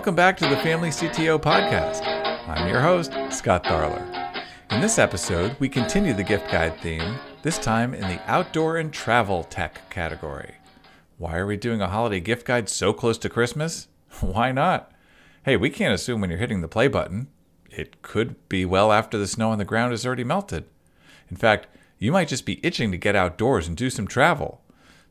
Welcome back to the Family CTO Podcast. I'm your host, Scott Tharler. In this episode, we continue the gift guide theme, this time in the outdoor and travel tech category. Why are we doing a holiday gift guide so close to Christmas? Why not? Hey, we can't assume when you're hitting the play button. It could be well after the snow on the ground has already melted. In fact, you might just be itching to get outdoors and do some travel.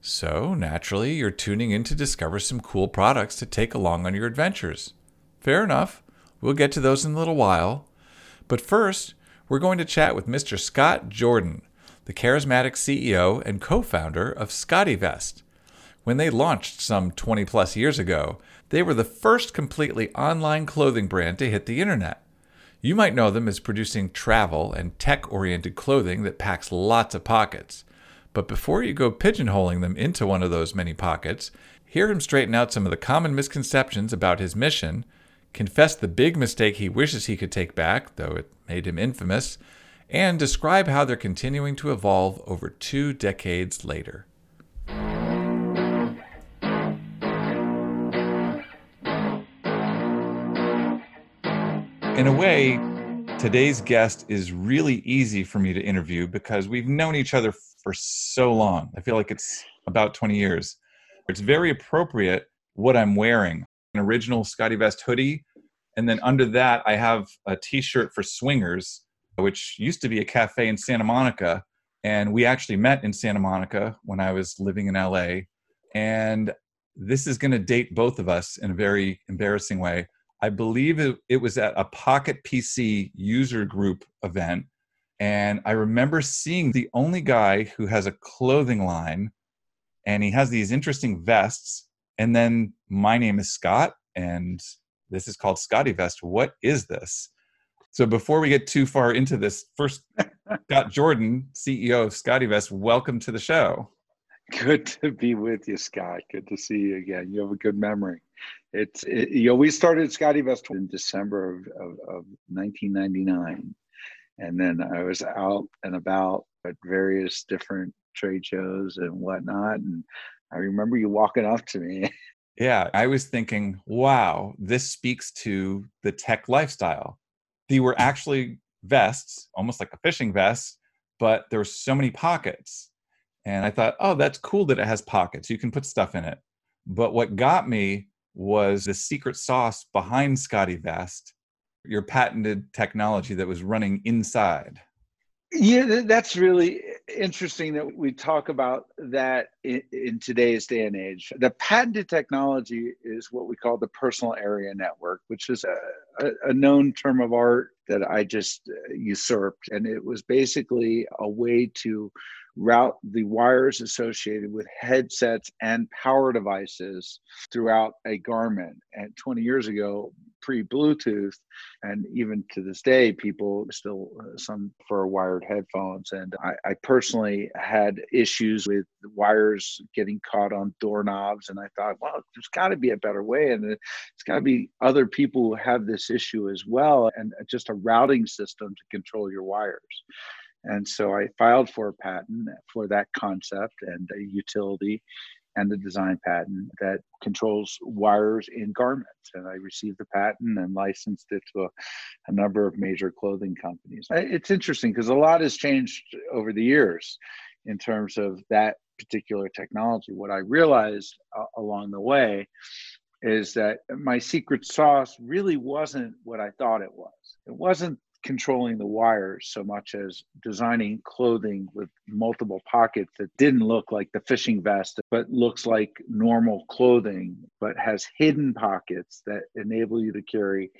So, naturally, you're tuning in to discover some cool products to take along on your adventures. Fair enough. We'll get to those in a little while. But first, we're going to chat with Mr. Scott Jordan, the charismatic CEO and co founder of SCOTTeVEST. When they launched some 20 plus years ago, they were the first completely online clothing brand to hit the internet. You might know them as producing travel and tech oriented clothing that packs lots of pockets. But before you go pigeonholing them into one of those many pockets, hear him straighten out some of the common misconceptions about his mission, confess the big mistake he wishes he could take back, though it made him infamous, and describe how they're continuing to evolve over two decades later. In a way, today's guest is really easy for me to interview because we've known each other for so long. I feel like it's about 20 years. It's very appropriate what I'm wearing an original SCOTTeVEST hoodie. And then under that, I have a t shirt for Swingers, which used to be a cafe in Santa Monica. And we actually met in Santa Monica when I was living in LA. And this is going to date both of us in a very embarrassing way. I believe it, it was at a Pocket PC user group event and I remember seeing the only guy who has a clothing line and he has these interesting vests. And then my name is Scott and this is called SCOTTeVEST. What is this? So before we get too far into this, first, Scott Jordan, CEO of SCOTTeVEST, welcome to the show. Good to be with you, Scott. Good to see you again. You have a good memory. It's it, you know we started SCOTTeVEST in December of, of, of 1999, and then I was out and about at various different trade shows and whatnot. And I remember you walking up to me. Yeah, I was thinking, wow, this speaks to the tech lifestyle. They were mm. actually vests, almost like a fishing vest, but there were so many pockets. And I thought, oh, that's cool that it has pockets. You can put stuff in it. But what got me was the secret sauce behind SCOTTeVEST your patented technology that was running inside. Yeah, that's really interesting that we talk about that in, in, today's day and age. The patented technology is what we call the personal area network, which is a, a, a known term of art that I just uh, usurped. And it was basically a way to route the wires associated with headsets and power devices throughout a garment. And 20 years ago, pre Bluetooth, and even to this day, people still uh, some for wired headphones. And I, I personally had issues with wires getting caught on doorknobs, and I thought, well, there's got to be a better way, and it's got to be other people who have this issue as well, and just a routing system to control your wires. And so I filed for a patent for that concept and a utility and a design patent that controls wires in garments. And I received the patent and licensed it to a, a number of major clothing companies. It's interesting because a lot has changed over the years in terms of that particular technology. What I realized uh, along the way is that my secret sauce really wasn't what I thought it was. It wasn't controlling the wires so much as designing clothing with multiple pockets that didn't look like the fishing vest, but looks like normal clothing, but has hidden pockets that enable you to carry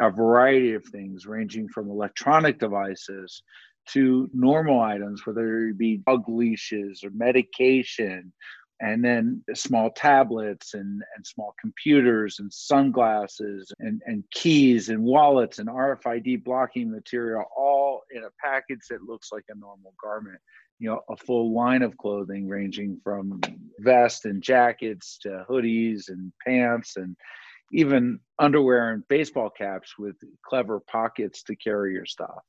a variety of things, ranging from electronic devices to normal items, whether it be dog leashes or medication and then small tablets and, and small computers and sunglasses and, and keys and wallets and RFID blocking material all in a package that looks like a normal garment. You know, a full line of clothing ranging from vests and jackets to hoodies and pants and even underwear and baseball caps with clever pockets to carry your stuff.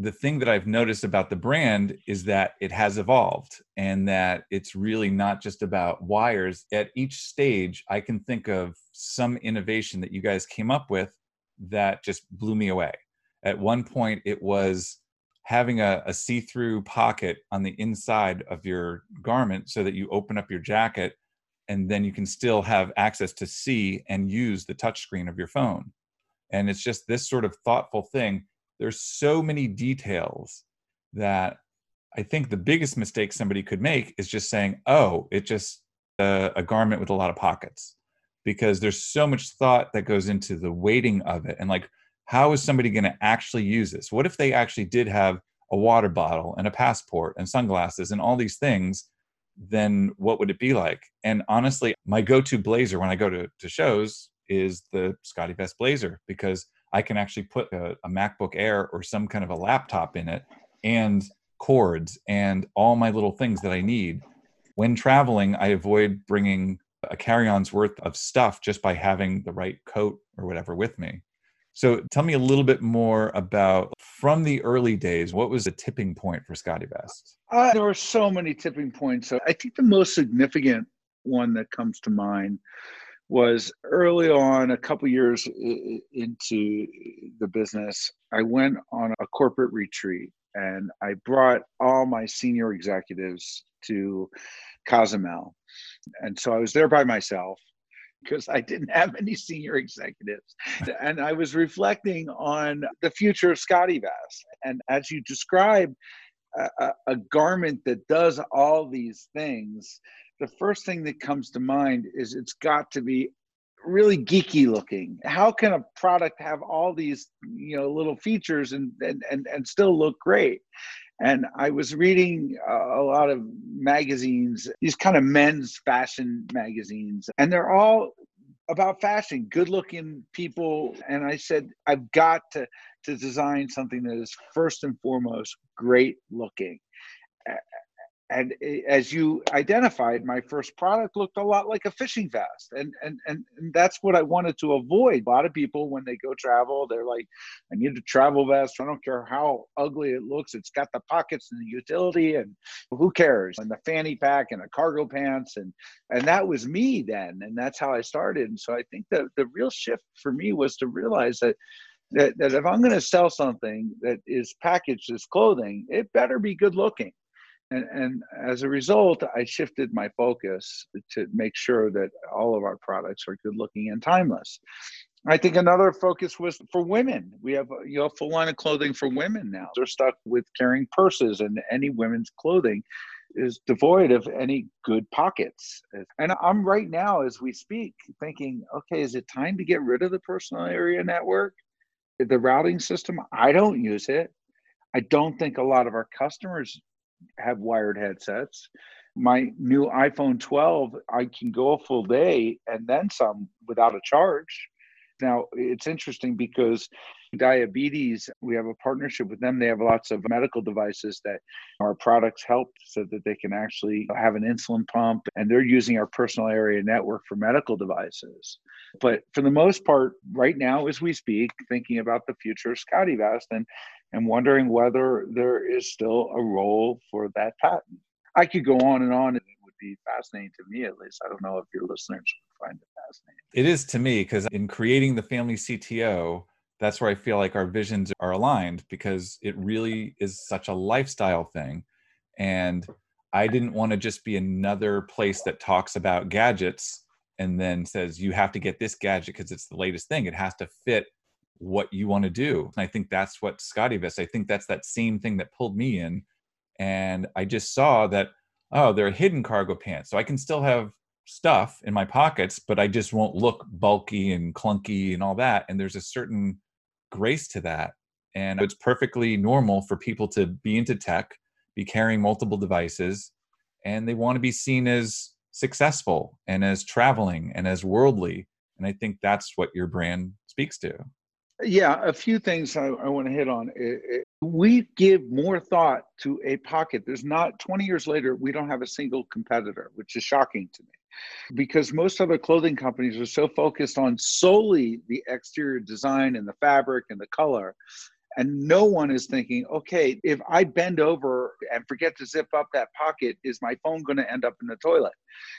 The thing that I've noticed about the brand is that it has evolved and that it's really not just about wires. At each stage, I can think of some innovation that you guys came up with that just blew me away. At one point, it was having a, a see through pocket on the inside of your garment so that you open up your jacket and then you can still have access to see and use the touchscreen of your phone. And it's just this sort of thoughtful thing. There's so many details that I think the biggest mistake somebody could make is just saying, oh, it's just a, a garment with a lot of pockets. Because there's so much thought that goes into the weighting of it. And like, how is somebody going to actually use this? What if they actually did have a water bottle and a passport and sunglasses and all these things? Then what would it be like? And honestly, my go to blazer when I go to, to shows is the SCOTTeVEST blazer because I can actually put a, a MacBook Air or some kind of a laptop in it and cords and all my little things that I need. When traveling, I avoid bringing a carry on's worth of stuff just by having the right coat or whatever with me. So tell me a little bit more about from the early days, what was the tipping point for SCOTTeVEST? Uh, there were so many tipping points. I think the most significant one that comes to mind was early on, a couple years into the business, I went on a corporate retreat and I brought all my senior executives to Cozumel. And so I was there by myself because I didn't have any senior executives. and I was reflecting on the future of SCOTTeVEST. And as you describe a, a, garment that does all these things, the first thing that comes to mind is it's got to be really geeky looking. How can a product have all these you know little features and and and, and still look great? And I was reading a lot of magazines, these kind of men's fashion magazines, and they're all about fashion, good looking people. And I said, I've got to, to design something that is first and foremost great looking and as you identified my first product looked a lot like a fishing vest. And, and and and that's what i wanted to avoid. A lot of people when they go travel they're like i need a travel vest. I don't care how ugly it looks. It's got the pockets and the utility and who cares? And the fanny pack and the cargo pants. And and that was me then. And that's how i started. And so i think that the real shift for me was to realize that that, that if i'm going to sell something that is packaged as clothing it better be good looking and, and as a result, I shifted my focus to make sure that all of our products are good looking and timeless. I think another focus was for women. We have you know full line of clothing for women now. They're stuck with carrying purses, and any women's clothing is devoid of any good pockets. And I'm right now, as we speak, thinking, okay, is it time to get rid of the personal area network, the routing system? I don't use it. I don't think a lot of our customers have wired headsets. My new iPhone 12, I can go a full day and then some without a charge. Now, it's interesting because diabetes, we have a partnership with them. They have lots of medical devices that our products help so that they can actually have an insulin pump, and they're using our personal area network for medical devices. But for the most part, right now, as we speak, thinking about the future of SCOTTeVEST and and wondering whether there is still a role for that patent. I could go on and on, it would be fascinating to me at least. I don't know if your listeners would find it fascinating. It is to me because in creating the family CTO, that's where I feel like our visions are aligned because it really is such a lifestyle thing. And I didn't want to just be another place that talks about gadgets and then says you have to get this gadget because it's the latest thing. It has to fit what you want to do. And I think that's what SCOTTeVEST, I think that's that same thing that pulled me in. And I just saw that, oh, they're hidden cargo pants. So I can still have stuff in my pockets, but I just won't look bulky and clunky and all that. And there's a certain grace to that. And it's perfectly normal for people to be into tech, be carrying multiple devices, and they want to be seen as successful and as traveling and as worldly. And I think that's what your brand speaks to. Yeah, a few things I, I want to hit on. It, it, we give more thought to a pocket. There's not 20 years later, we don't have a single competitor, which is shocking to me because most other clothing companies are so focused on solely the exterior design and the fabric and the color. And no one is thinking, okay, if I bend over and forget to zip up that pocket, is my phone going to end up in the toilet?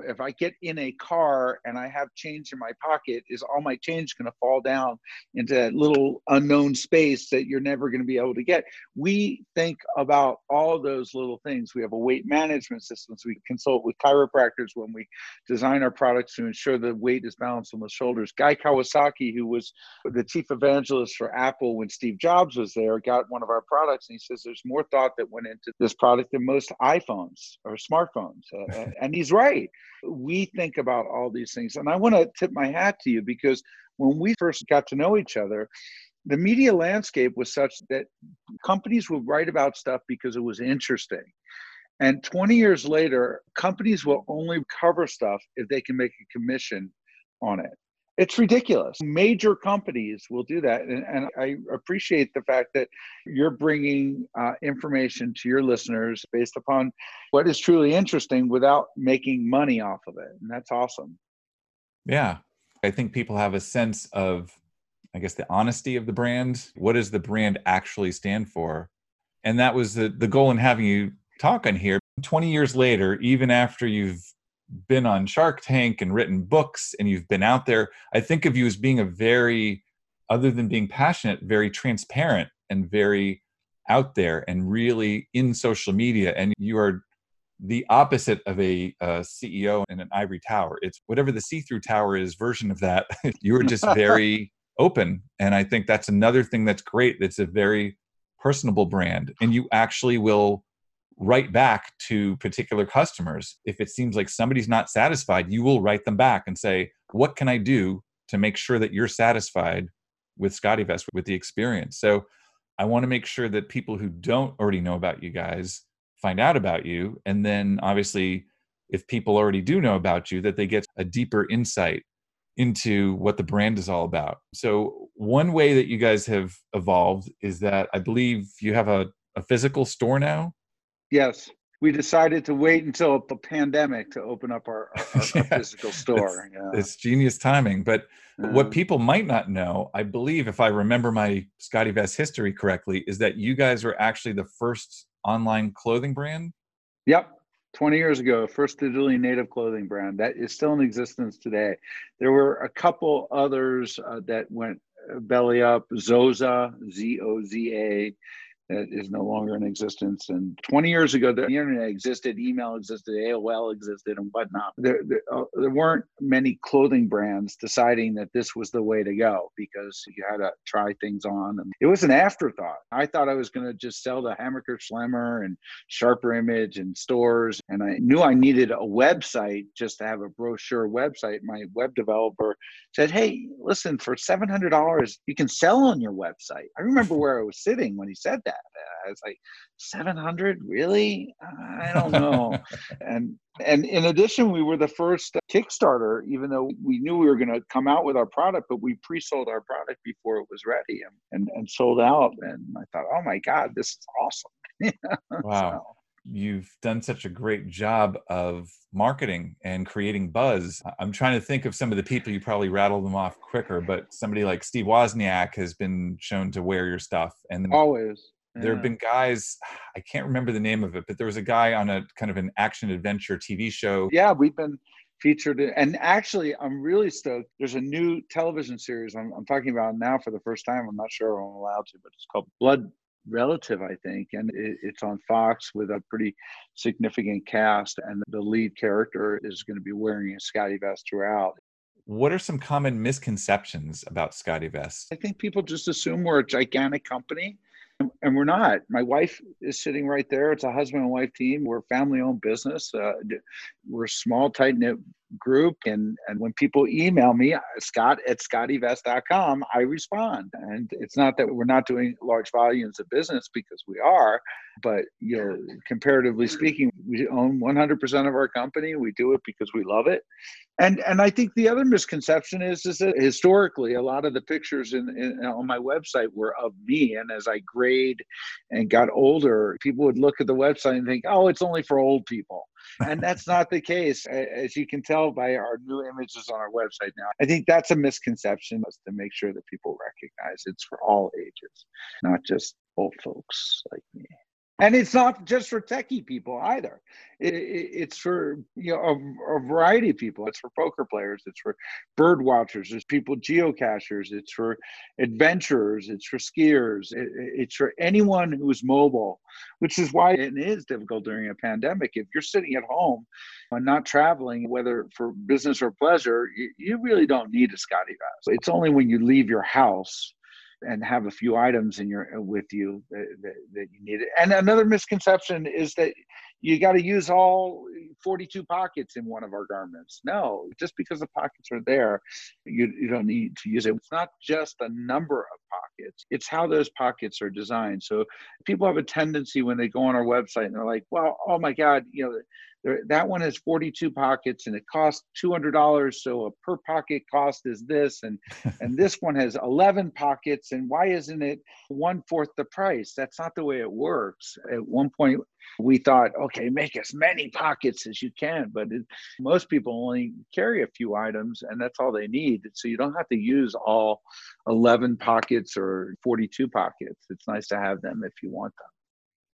If I get in a car and I have change in my pocket, is all my change going to fall down into that little unknown space that you're never going to be able to get? We think about all those little things. We have a weight management system. So we consult with chiropractors when we design our products to ensure the weight is balanced on the shoulders. Guy Kawasaki, who was the chief evangelist for Apple when Steve Jobs was there, got one of our products and he says there's more thought that went into this product than most iPhones or smartphones. Uh, and he's right. We think about all these things. And I want to tip my hat to you because when we first got to know each other, the media landscape was such that companies would write about stuff because it was interesting. And 20 years later, companies will only cover stuff if they can make a commission on it. It's ridiculous. Major companies will do that. And, and I appreciate the fact that you're bringing uh, information to your listeners based upon what is truly interesting without making money off of it. And that's awesome. Yeah. I think people have a sense of, I guess, the honesty of the brand. What does the brand actually stand for? And that was the, the goal in having you talk on here. 20 years later, even after you've been on Shark Tank and written books and you've been out there, I think of you as being a very, other than being passionate, very transparent and very out there and really in social media. And you are the opposite of a, a CEO in an ivory tower. It's whatever the see through tower is version of that. you are just very open. And I think that's another thing that's great. It's a very personable brand. And you actually will write back to particular customers. If it seems like somebody's not satisfied, you will write them back and say, What can I do to make sure that you're satisfied with SCOTTeVEST, with the experience? So I want to make sure that people who don't already know about you guys find out about you. And then obviously, if people already do know about you, that they get a deeper insight into what the brand is all about. So, one way that you guys have evolved is that I believe you have a, a physical store now. Yes, we decided to wait until the pandemic to open up our, our, our yeah, physical store. It's, yeah. it's, genius timing. But um, what people might not know, I believe, if I remember my SCOTTeVEST history correctly, is that you guys were actually the first online clothing brand. Yep. 20 years ago, first digitally native clothing brand that is still in existence today. There were a couple others uh, that went belly up Zoza, Z O Z A, that is no longer in existence. And 20 years ago, the internet existed, email existed, AOL existed, and whatnot. There, there, uh, there, weren't many clothing brands deciding that this was the way to go because you had to try things on. And it was an afterthought. I thought I was going to just sell the Hammacher Schlemmer and Sharper Image and stores. And I knew I needed a website just to have a brochure website. My web developer said, Hey, listen, for $700, you can sell on your website. I remember where I was sitting when he said that. I was like, 700 really? I don't know. And and in addition we were the first kickstarter even though we knew we were going to come out with our product but we pre-sold our product before it was ready and and, and sold out. And i thought oh my god this is awesome. Wow. so, you've done such a great job of marketing and creating buzz. I'm trying to think of some of the people you probably rattle them off quicker, but somebody like Steve Wozniak has been shown to wear your stuff, and always. Yeah. There have mm. been guys, I can't remember the name of it, but there was a guy on a kind of an action adventure TV show. Yeah, we've been featured and actually i'm really stoked there's a new television series I'm, I'm, talking about now for the first time i'm not sure i'm allowed to but it's called blood relative, I think, and it, it's on Fox with a pretty significant cast, and the lead character is going to be wearing a SCOTTeVEST throughout. What are some common misconceptions about SCOTTeVEST? I think people just assume we're a gigantic company and we're not. My wife is sitting right there. It's a husband and wife team. We're a family owned business. Uh, we're small, tight knit group. And, and when people email me, uh, Scott at scottevest.com, I respond. And it's not that we're not doing large volumes of business because we are, but you know, comparatively speaking, we own 100% of our company. We do it because we love it. And, and I think the other misconception is, is that historically, a lot of the pictures in, in on my website were of me. And as I grayed and got older, people would look at the website and think, oh, it's only for old people And that's not the case, as you can tell by our new images on our website now. I think that's a misconception is to make sure that people recognize it's for all ages, not just old folks like me and it's not just for techie people either. It, it, it's for you know a, a, variety of people. It's for poker players it's for bird watchers there's people geocachers it's for adventurers it's for skiers it, it's for anyone who's mobile which is why it is difficult during a pandemic. If you're sitting at home and not traveling whether for business or pleasure you, you really don't need a SCOTTeVEST it's only when you leave your house and have a few items in your uh, with you that, that, that you need. And another misconception is that you got to use all 42 pockets in one of our garments. No, just because the pockets are there, you, you don't need to use it. It's not just the number of pockets, it's how those pockets are designed. So people have a tendency when they go on our website and they're like, well, oh my God, you know, there, that one has 42 pockets and it costs $200 so a per pocket cost is this and and this one has 11 pockets and why isn't it one fourth the price that's not the way it works at one point we thought okay make as many pockets as you can but it, most people only carry a few items and that's all they need so you don't have to use all 11 pockets or 42 pockets it's nice to have them if you want them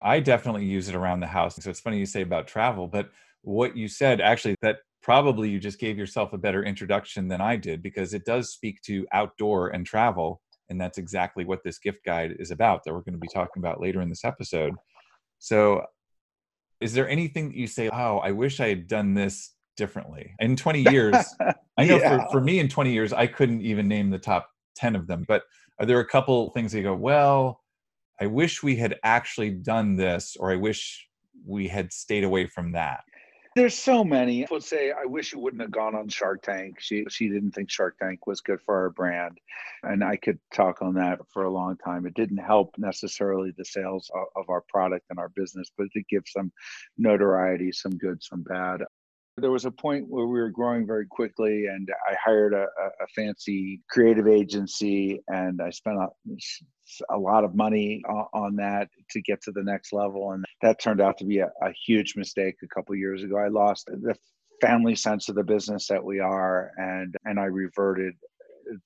I definitely use it around the house. So it's funny you say about travel, but what you said actually that probably you just gave yourself a better introduction than I did because it does speak to outdoor and travel. And that's exactly what this gift guide is about that we're going to be talking about later in this episode. So, is there anything that you say, oh, I wish I had done this differently? In 20 years, I know yeah. for, for me in 20 years, I couldn't even name the top 10 of them, but are there a couple things that you go, well, I wish we had actually done this, or I wish we had stayed away from that? There's so many. I would say I wish you wouldn't have gone on Shark Tank. She she didn't think Shark Tank was good for our brand, and I could talk on that for a long time. It didn't help necessarily the sales of, of our product and our business, but it gives some notoriety, some good, some bad. There was a point where we were growing very quickly, and I hired a, a fancy creative agency, and I spent a, lot of money on that to get to the next level. And that turned out to be a, a huge mistake a couple years ago. I lost the family sense of the business that we are, and and I reverted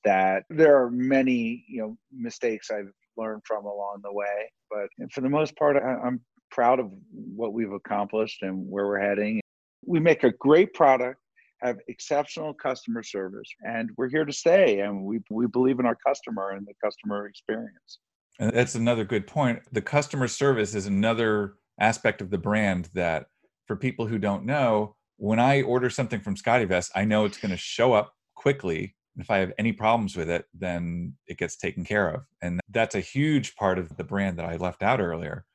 that. There are many you know mistakes I've learned from along the way, but for the most part, I'm proud of what we've accomplished and where we're heading. We make a great product have exceptional customer service and we're here to stay and we, we believe in our customer and the customer experience. And that's another good point. The customer service is another aspect of the brand that for people who don't know when i order something from SCOTTeVEST i know it's going to show up quickly And if i have any problems with it then it gets taken care of. And that's a huge part of the brand that i left out earlier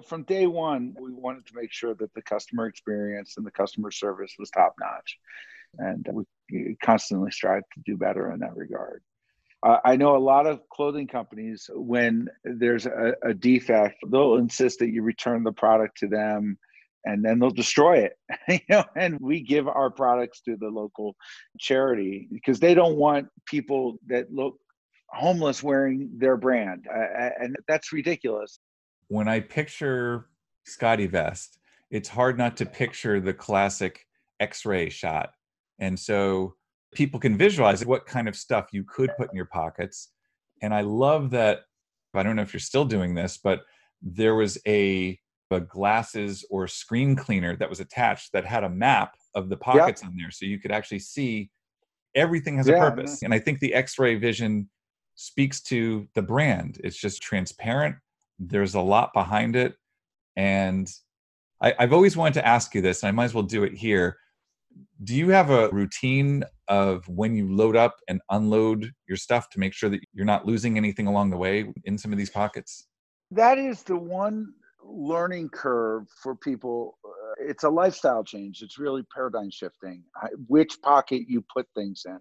from day one, we wanted to make sure that the customer experience and the customer service was top notch. And we constantly strive to do better in that regard. Uh, I know a lot of clothing companies, when there's a, a, defect, they'll insist that you return the product to them and then they'll destroy it. you know, and we give our products to the local charity because they don't want people that look homeless wearing their brand. Uh, and that's ridiculous when I picture SCOTTeVEST, it's hard not to picture the classic X-ray shot. And so people can visualize what kind of stuff you could put in your pockets. And I love that. I don't know if you're still doing this, but there was a, a glasses or screen cleaner that was attached that had a map of the pockets yep. in there. So you could actually see everything has yeah, a purpose. And I think the X ray vision speaks to the brand. It's just transparent there's a lot behind it. And I, I've always wanted to ask you this, and I might as well do it here. Do you have a routine of when you load up and unload your stuff to make sure that you're not losing anything along the way in some of these pockets? That is the one learning curve for people it's a lifestyle change. It's really paradigm shifting. Which pocket you put things in.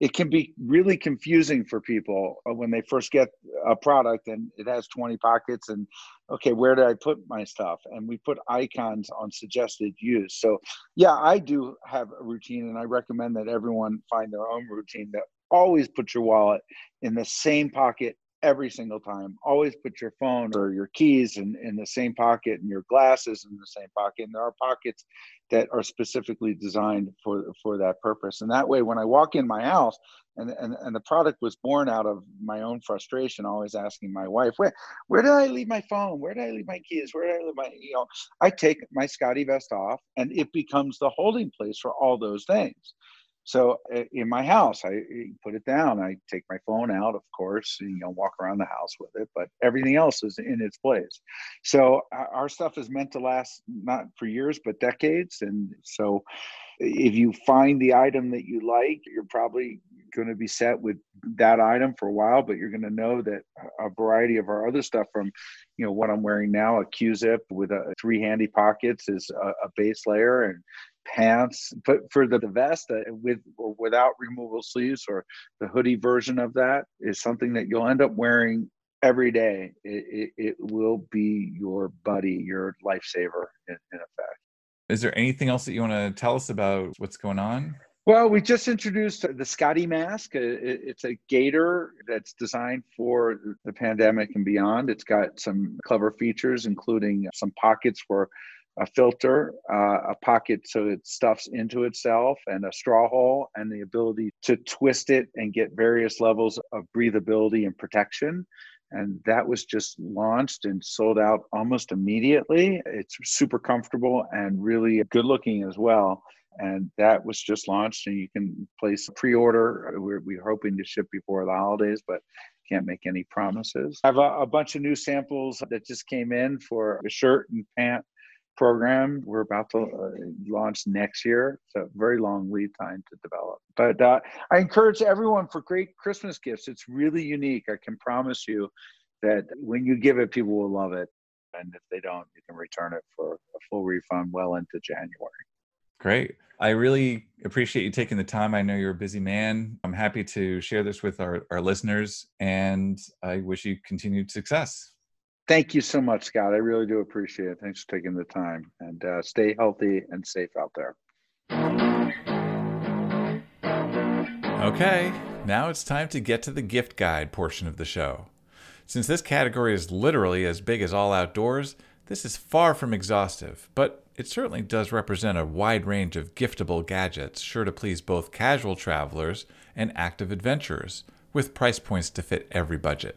It can be really confusing for people uh, when they first get a product and it has 20 pockets and okay, where did I put my stuff? And we put icons on suggested use. So yeah, I do have a routine and I recommend that everyone find their own routine that always put your wallet in the same pocket every single time. Always put your phone or your keys in, in the same pocket and your glasses in the same pocket. And there are pockets that are specifically designed for for that purpose. And that way, when I walk in my house, and, and, and the product was born out of my own frustration, always asking my wife, where where did I leave my phone? Where did I leave my keys? Where did I leave my you know? I take my SCOTTeVEST off, and it becomes the holding place for all those things. So uh, in my house, I put it down. I take my phone out, of course, and, you know, walk around the house with it, but everything else is in its place. So our stuff is meant to last not for years, but decades. And so if you find the item that you like, you're probably going to be set with that item for a while, but you're going to know that a variety of our other stuff from, you know, what I'm wearing now, a Q-zip with a three handy pockets is a, a base layer and pants but for the, vest with or without removable sleeves or the hoodie version of that is something that you'll end up wearing every day it, it, it will be your buddy your lifesaver in, in effect is there anything else that you want to tell us about what's going on well, we just introduced the Scotty mask. It's a gaiter that's designed for the pandemic and beyond. It's got some clever features, including some pockets for a filter, uh, a pocket so it stuffs into itself, and a straw hole, and the ability to twist it and get various levels of breathability and protection. And that was just launched and sold out almost immediately. It's super comfortable and really good looking as well. And that was just launched, and you can place a pre order. We're, we're hoping to ship before the holidays, but can't make any promises. I have a, a, bunch of new samples that just came in for a shirt and pant program we're about to uh, launch next year. A very long lead time to develop. But uh, I encourage everyone for great Christmas gifts. It's really unique. I can promise you that when you give it, people will love it. And if they don't, you can return it for a full refund well into January. Great. I really appreciate you taking the time. I know you're a busy man. I'm happy to share this with our, our listeners, and I wish you continued success. Thank you so much, Scott. I really do appreciate it. Thanks for taking the time and uh, stay healthy and safe out there. Okay, now it's time to get to the gift guide portion of the show. Since this category is literally as big as all outdoors, this is far from exhaustive, but it certainly does represent a wide range of giftable gadgets sure to please both casual travelers and active adventurers, with price points to fit every budget.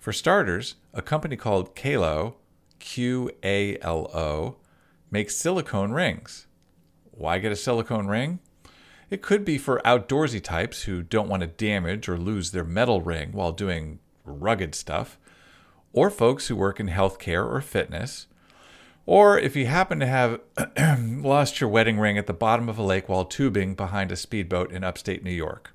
For starters, a company called Qalo, Q A L O, makes silicone rings. Why get a silicone ring? It could be for outdoorsy types who don't want to damage or lose their metal ring while doing rugged stuff, or folks who work in healthcare or fitness, or if you happen to have lost your wedding ring at the bottom of a lake while tubing behind a speedboat in upstate New York.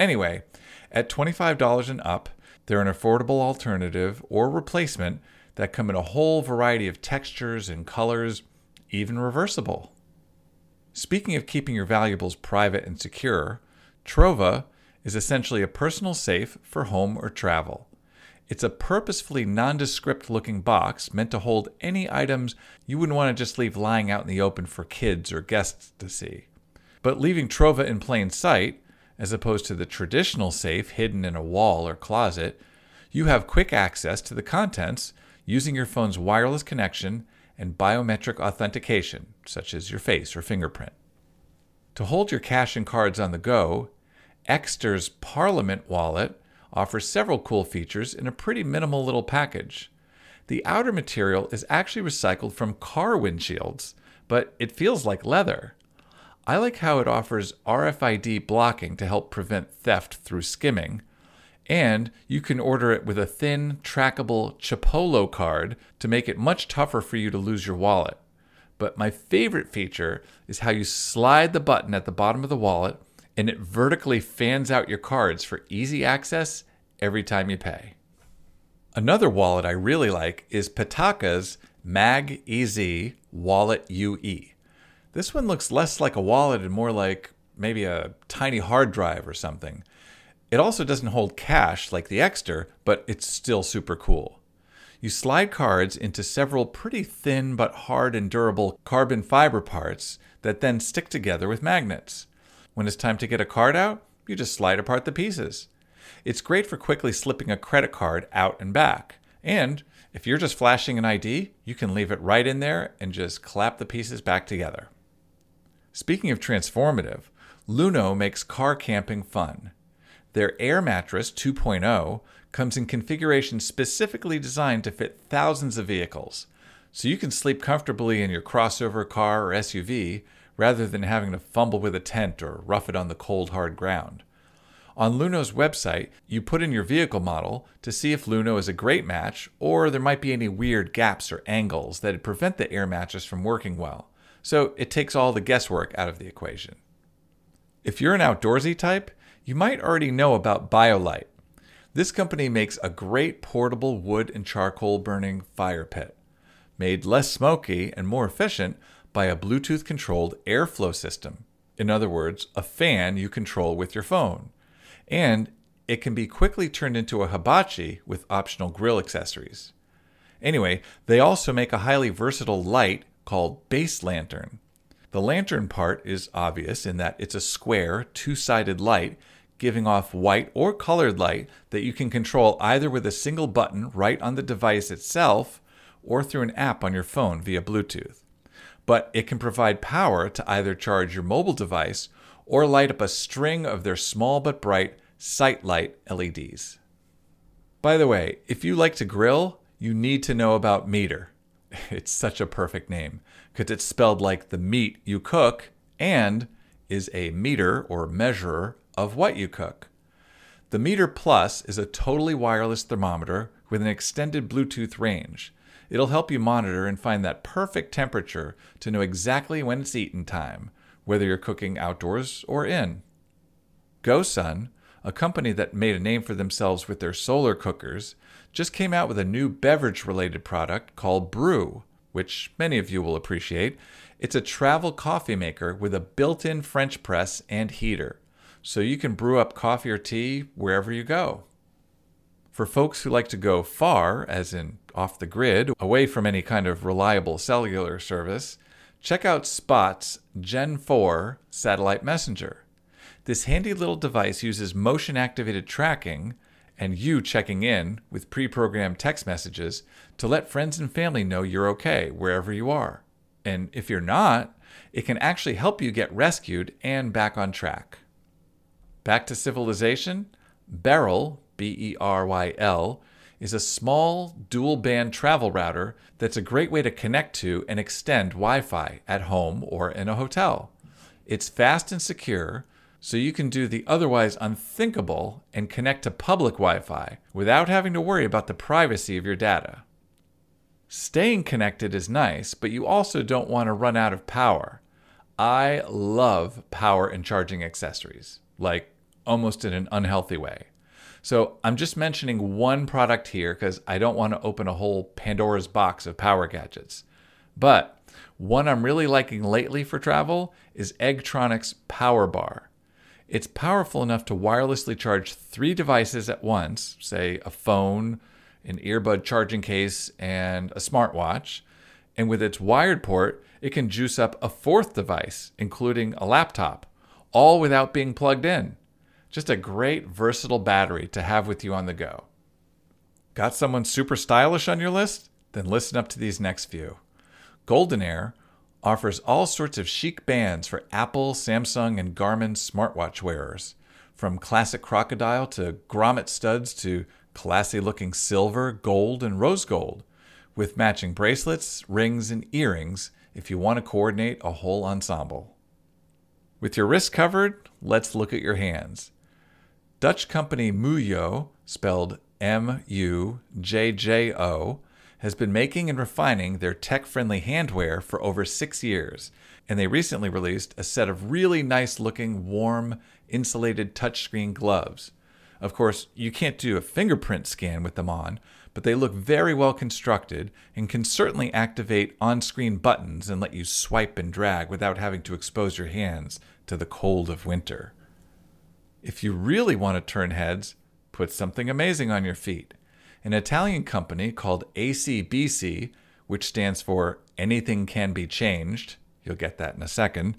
Anyway, at $25 and up, they're an affordable alternative or replacement that come in a whole variety of textures and colors, even reversible. Speaking of keeping your valuables private and secure, Trova is essentially a personal safe for home or travel. It's a purposefully nondescript looking box meant to hold any items you wouldn't want to just leave lying out in the open for kids or guests to see. But leaving Trova in plain sight, as opposed to the traditional safe hidden in a wall or closet, you have quick access to the contents using your phone's wireless connection and biometric authentication, such as your face or fingerprint. To hold your cash and cards on the go, Ekster's Parliament wallet offers several cool features in a pretty minimal little package. The outer material is actually recycled from car windshields, but it feels like leather. I like how it offers RFID blocking to help prevent theft through skimming. And you can order it with a thin, trackable Chipolo card to make it much tougher for you to lose your wallet. But my favorite feature is how you slide the button at the bottom of the wallet and it vertically fans out your cards for easy access every time you pay. Another wallet I really like is Pitaka's Mag EZ Wallet UE. This one looks less like a wallet and more like maybe a tiny hard drive or something. It also doesn't hold cash like the Ekster, but it's still super cool. You slide cards into several pretty thin but hard and durable carbon fiber parts that then stick together with magnets. When it's time to get a card out, you just slide apart the pieces. It's great for quickly slipping a credit card out and back. And if you're just flashing an ID, you can leave it right in there and just clap the pieces back together. Speaking of transformative, Luno makes car camping fun. Their Air Mattress 2.0 comes in configurations specifically designed to fit thousands of vehicles, so you can sleep comfortably in your crossover car or SUV rather than having to fumble with a tent or rough it on the cold, hard ground. On Luno's website, you put in your vehicle model to see if Luno is a great match or there might be any weird gaps or angles that prevent the air mattress from working well. So it takes all the guesswork out of the equation. If you're an outdoorsy type, you might already know about BioLite. This company makes a great portable wood and charcoal burning fire pit, made less smoky and more efficient by a Bluetooth controlled airflow system. In other words, a fan you control with your phone. And it can be quickly turned into a hibachi with optional grill accessories. Anyway, they also make a highly versatile light called Base Lantern. The lantern part is obvious in that it's a square, two sided light giving off white or colored light that you can control either with a single button right on the device itself or through an app on your phone via Bluetooth. But it can provide power to either charge your mobile device or light up a string of their small but bright SiteLight LEDs. By the way, if you like to grill, you need to know about MEATER. It's such a perfect name because it's spelled like the meat you cook and is a meter or measurer of what you cook. The MEATER Plus is a totally wireless thermometer with an extended Bluetooth range. It'll help you monitor and find that perfect temperature to know exactly when it's eating time, whether you're cooking outdoors or in. GoSun, a company that made a name for themselves with their solar cookers, just came out with a new beverage related product called Brew, which many of you will appreciate. It's a travel coffee maker with a built in French press and heater so you can brew up coffee or tea wherever you go. For folks who like to go far, as in off the grid, away from any kind of reliable cellular service, check out Spot's Gen 4 satellite messenger. This handy little device uses motion activated tracking and you checking in with pre programmed text messages to let friends and family know you're okay wherever you are. And if you're not, it can actually help you get rescued and back on track. Back to civilization, Beryl, B E R Y L, is a small dual band travel router that's a great way to connect to and extend Wi Fi at home or in a hotel. It's fast and secure, so you can do the otherwise unthinkable and connect to public Wi Fi without having to worry about the privacy of your data. Staying connected is nice, but you also don't want to run out of power. I love power and charging accessories like almost in an unhealthy way. So I'm just mentioning one product here because I don't want to open a whole Pandora's box of power gadgets. But one I'm really liking lately for travel is Eggtronic's Power Bar. It's powerful enough to wirelessly charge three devices at once, say a phone, an earbud charging case, and a smartwatch. And with its wired port, it can juice up a fourth device, including a laptop all without being plugged in. Just a great, versatile battery to have with you on the go. Got someone super stylish on your list? Then listen up to these next few. Golden offers all sorts of chic bands for Apple, Samsung, and Garmin smartwatch wearers. From classic crocodile to grommet studs to classy looking silver, gold, and rose gold, with matching bracelets, rings, and earrings if you want to coordinate a whole ensemble. With your wrists covered, let's look at your hands. Dutch company Mujjo, spelled M U J J O, has been making and refining their tech friendly handwear for over six years, and they recently released a set of really nice looking, warm, insulated touchscreen gloves. Of course, you can't do a fingerprint scan with them on, but they look very well constructed and can certainly activate on screen buttons and let you swipe and drag without having to expose your hands to the cold of winter. If you really want to turn heads, put something amazing on your feet. An Italian company called ACBC, which stands for Anything Can Be Changed, you'll get that in a second,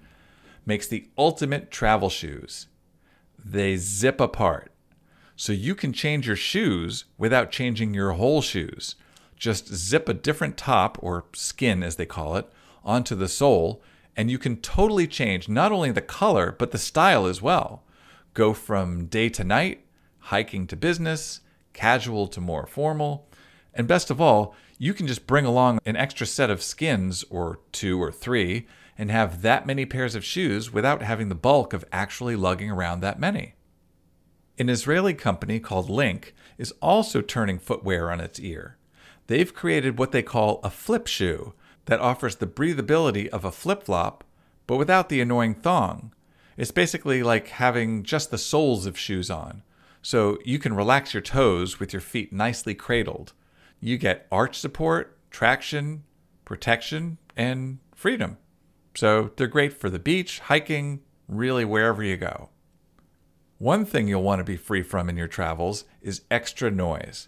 makes the ultimate travel shoes. They zip apart so you can change your shoes without changing your whole shoes. Just zip a different top, or skin as they call it, onto the sole, and you can totally change not only the color, but the style as well. Go from day to night, hiking to business, casual to more formal. And best of all, you can just bring along an extra set of skins, or two or three, and have that many pairs of shoes without having the bulk of actually lugging around that many. An Israeli company called Link is also turning footwear on its ear. They've created what they call a flip shoe that offers the breathability of a flip flop, but without the annoying thong. It's basically like having just the soles of shoes on, so you can relax your toes with your feet nicely cradled. You get arch support, traction, protection, and freedom. So they're great for the beach, hiking, really wherever you go. One thing you'll want to be free from in your travels is extra noise,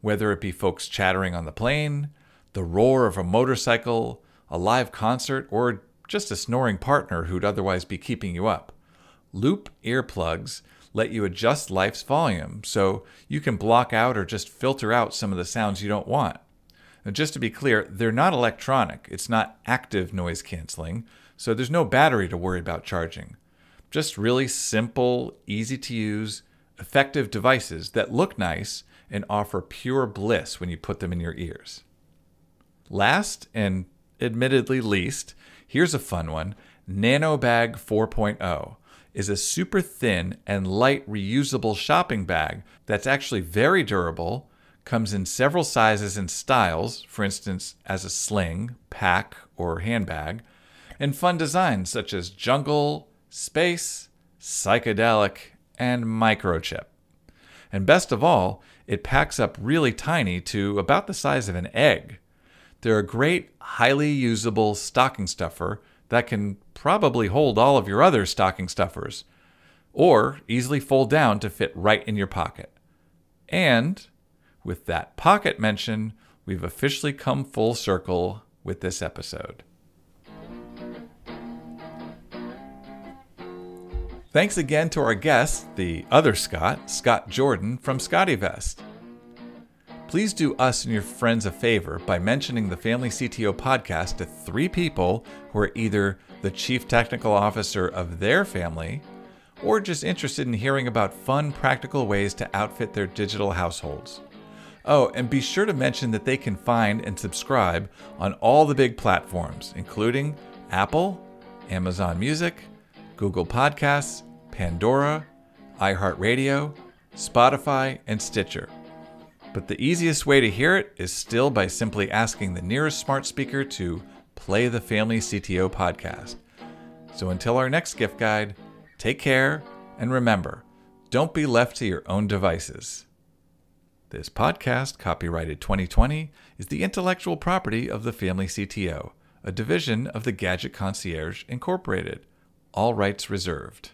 whether it be folks chattering on the plane, the roar of a motorcycle, a live concert, or just a snoring partner who'd otherwise be keeping you up. Loop earplugs let you adjust life's volume so you can block out or just filter out some of the sounds you don't want. Now, just to be clear, they're not electronic, it's not active noise canceling, so there's no battery to worry about charging. Just really simple, easy to use, effective devices that look nice and offer pure bliss when you put them in your ears. Last, and admittedly least, here's a fun one NanoBag 4.0 is a super thin and light reusable shopping bag that's actually very durable, comes in several sizes and styles, for instance, as a sling, pack, or handbag, and fun designs such as jungle, space, psychedelic, and microchip. And best of all, it packs up really tiny to about the size of an egg. They're a great, highly usable stocking stuffer that can probably hold all of your other stocking stuffers, or easily fold down to fit right in your pocket. And with that pocket mention, we've officially come full circle with this episode. Thanks again to our guest, the other Scott, Scott Jordan from SCOTTeVEST. Please do us and your friends a favor by mentioning the Family CTO podcast to three people who are either the chief technical officer of their family or just interested in hearing about fun, practical ways to outfit their digital households. Oh, and be sure to mention that they can find and subscribe on all the big platforms, including Apple, Amazon Music, Google Podcasts, Pandora, iHeartRadio, Spotify, and Stitcher. But the easiest way to hear it is still by simply asking the nearest smart speaker to play the Family CTO podcast. So until our next gift guide, take care and remember don't be left to your own devices. This podcast, copyrighted 2020, is the intellectual property of the Family CTO, a division of the Gadget Concierge Incorporated. All rights reserved.